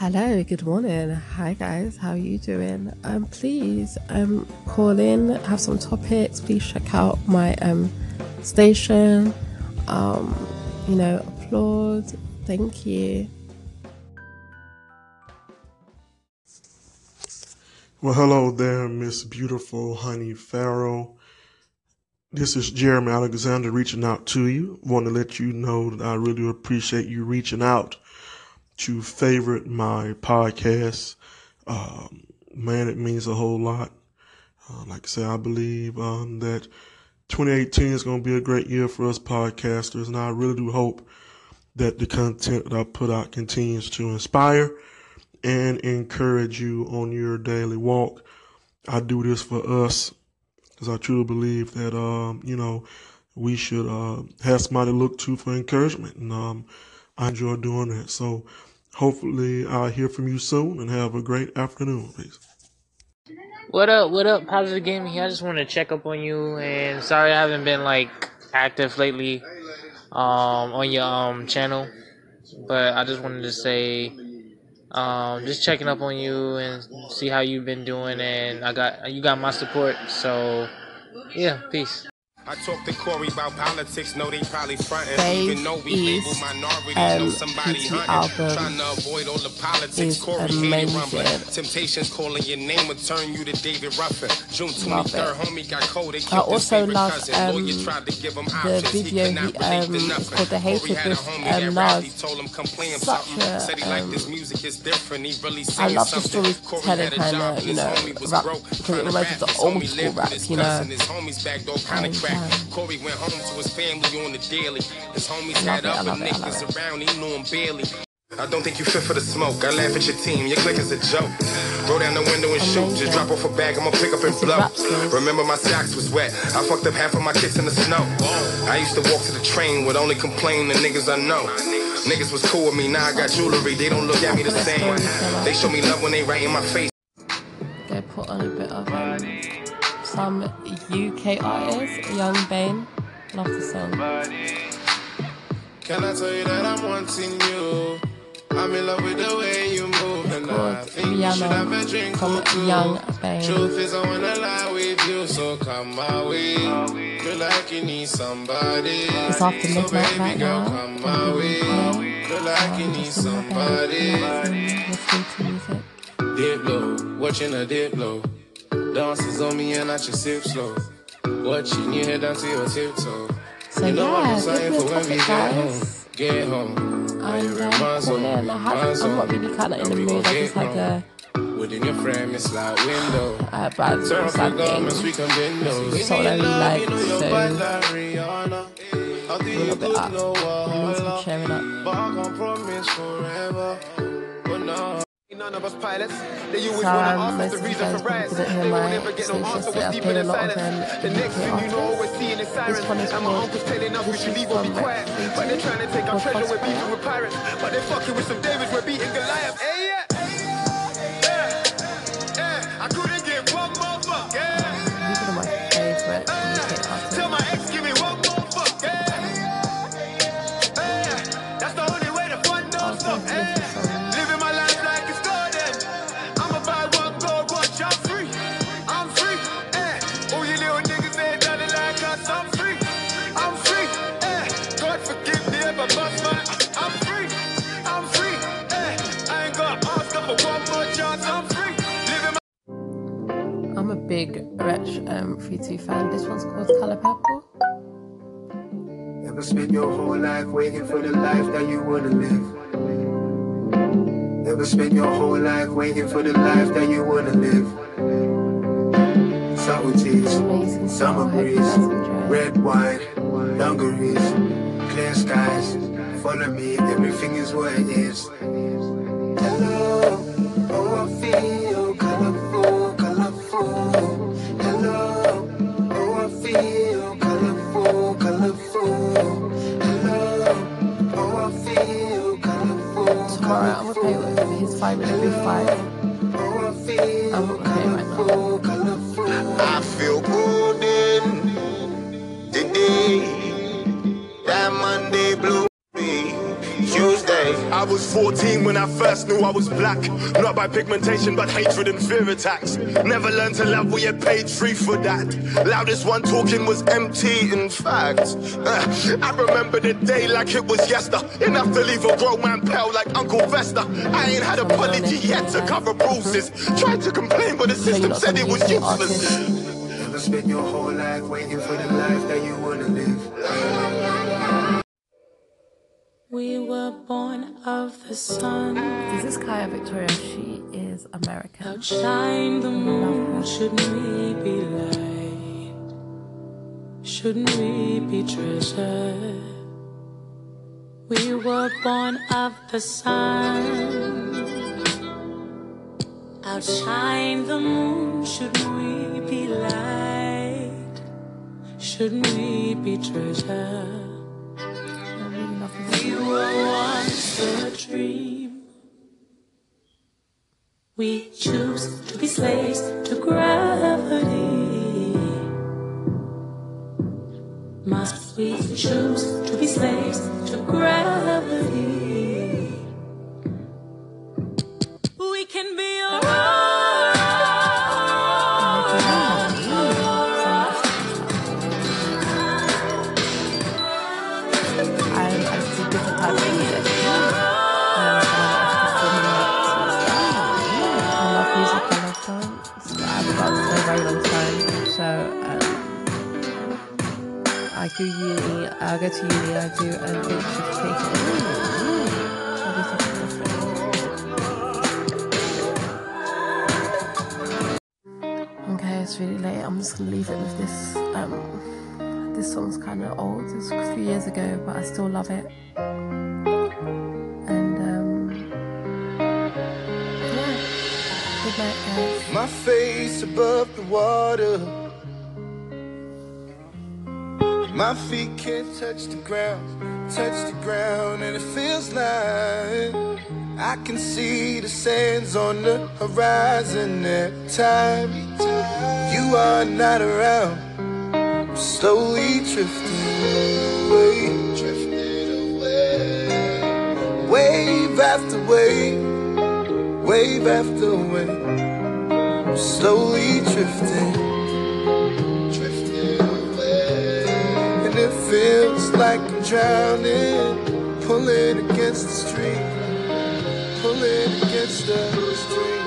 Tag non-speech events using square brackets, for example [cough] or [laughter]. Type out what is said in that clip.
Hello, good morning. Hi guys, how are you doing? Um, please um call in, have some topics. Please check out my um station. Um, you know, applaud. Thank you. Well, hello there, Miss Beautiful Honey Farrell. This is Jeremy Alexander reaching out to you. Want to let you know that I really appreciate you reaching out to favorite my podcast. Um, man, it means a whole lot. Uh, like I say, I believe um, that 2018 is going to be a great year for us podcasters, and I really do hope that the content that I put out continues to inspire and encourage you on your daily walk. I do this for us because I truly believe that, um, you know, we should uh, have somebody to look to for encouragement. And um, I enjoy doing that. So hopefully I'll hear from you soon and have a great afternoon. Peace. What up? What up? Positive Gaming here. I just want to check up on you, and sorry I haven't been like active lately um, on your um channel, but I just wanted to say um, just checking up on you and see how you've been doing, and I got you got my support. So yeah, peace. I talk to Corey about politics, know they probably frontin'. Faith Even though we is, label minorities, um, know somebody hunting. Trying to avoid all the politics. Corey hated rumbling. Temptations calling your name will turn you to David Ruffin. June 23rd, homie got cold. They I killed his also favorite love, cousin. um, Lawyer tried to give him the options. video he, could not relate to um, nothing. called The Corey had a homie um, that. He told him come play him Such something. a, Said he liked um, his music is different. He really the something. Corey had a kind job of, and you his know, homie was broke. because it Trying to reminds rap. me of His the old school rap, you know. His homies backed all kind of crack. Corey went home to his family on the daily. His homies had other love it, I love niggas around, he knew him barely. I don't think you fit for the smoke. I laugh at your team, your clique is a joke. Roll down the window and shoot. Just drop off a bag, I'ma pick up and blow. Remember my socks was wet. I fucked up half of my kicks in the snow. I used to walk to the train with only complain the niggas I know. Niggas was cool with me, now I got jewelry. They don't look at me the same. They show me love when they right in my face. They put on a bit of um, some UK artist, Young Bane. Love the song. Can I tell you that I'm wanting you? I'm in love with the way you move, and I think you should have a drink from. Young Bane. Truth is, I wanna lie with you, so come my way. Feel like you need somebody. It's after so midnight baby right girl, now. come my way. Feel like you need somebody. Listening to music. Dip low, watching a dip low. Dances on me and I just sip slow. Watching you head down to your tiptoe. So you know yeah, I'm excited for when we get home. Get home. Are you And in um, my call zone? in. I My have, I'm not really kind of in the mood. I just home. a, Within your frame, it's like window. a bad Turn off your garments, we can. Song I like, so so. a little bit up. I some cheering up. But I can't promise forever. None of us pilots. They always wanna um, ask us the reason for riots. They will never get no answer what's deeper than silence. The next thing you know, we're seeing is sirens. This one is And my uncle's telling us we should leave or be quiet. But they're trying to take our treasure, we're beefing with pirates. But they're fucking with some Davids, we're beating Goliath. Big Wretch um, 3 fan. This one's called Colour Purple. Ever spend your whole life waiting for the life that you wanna live? Ever spend your whole life waiting for the life that you wanna live? Subtleties, summer song. I hope you breeze, red wine, dungarees, clear skies. Follow me, everything is what it is. Hello, oh I feel I'm it right now. I feel good in today. That Monday blue I was 14 when I first knew I was black. Not by pigmentation, but hatred and fear attacks. Never learned to love, we had paid free for that. Loudest one talking was empty, in fact. Uh, [laughs] I remember the day like it was yesterday. Enough to leave a grown man pale like Uncle Fester. I ain't had a apology yet to cover bruises. Tried to complain, but the system said it was useless. Never spend your whole life waiting for the life that you wanna live. Were born of the sun. This is Kiah Victoria. She is American. Outshine the moon. Shouldn't we be light? Shouldn't we be treasure? We were born of the sun. Outshine the moon. Shouldn't we be light? Shouldn't we be treasure? We were once a dream. We choose to be slaves to gravity. Must we choose to be slaves to gravity? I do uni, I go to uni, I do um, education. I do. Okay, it's really late. I'm just gonna leave it with this. Um, this song's kind of old. It's a few years ago, but I still love it. And um, yeah. My face above the water. My feet can't touch the ground, touch the ground, and it feels like I can see the sands on the horizon every time you are not around. I'm slowly drifting away, drifting away, wave after wave, wave after wave. I'm slowly drifting drowning, pulling against the stream, pulling against the stream.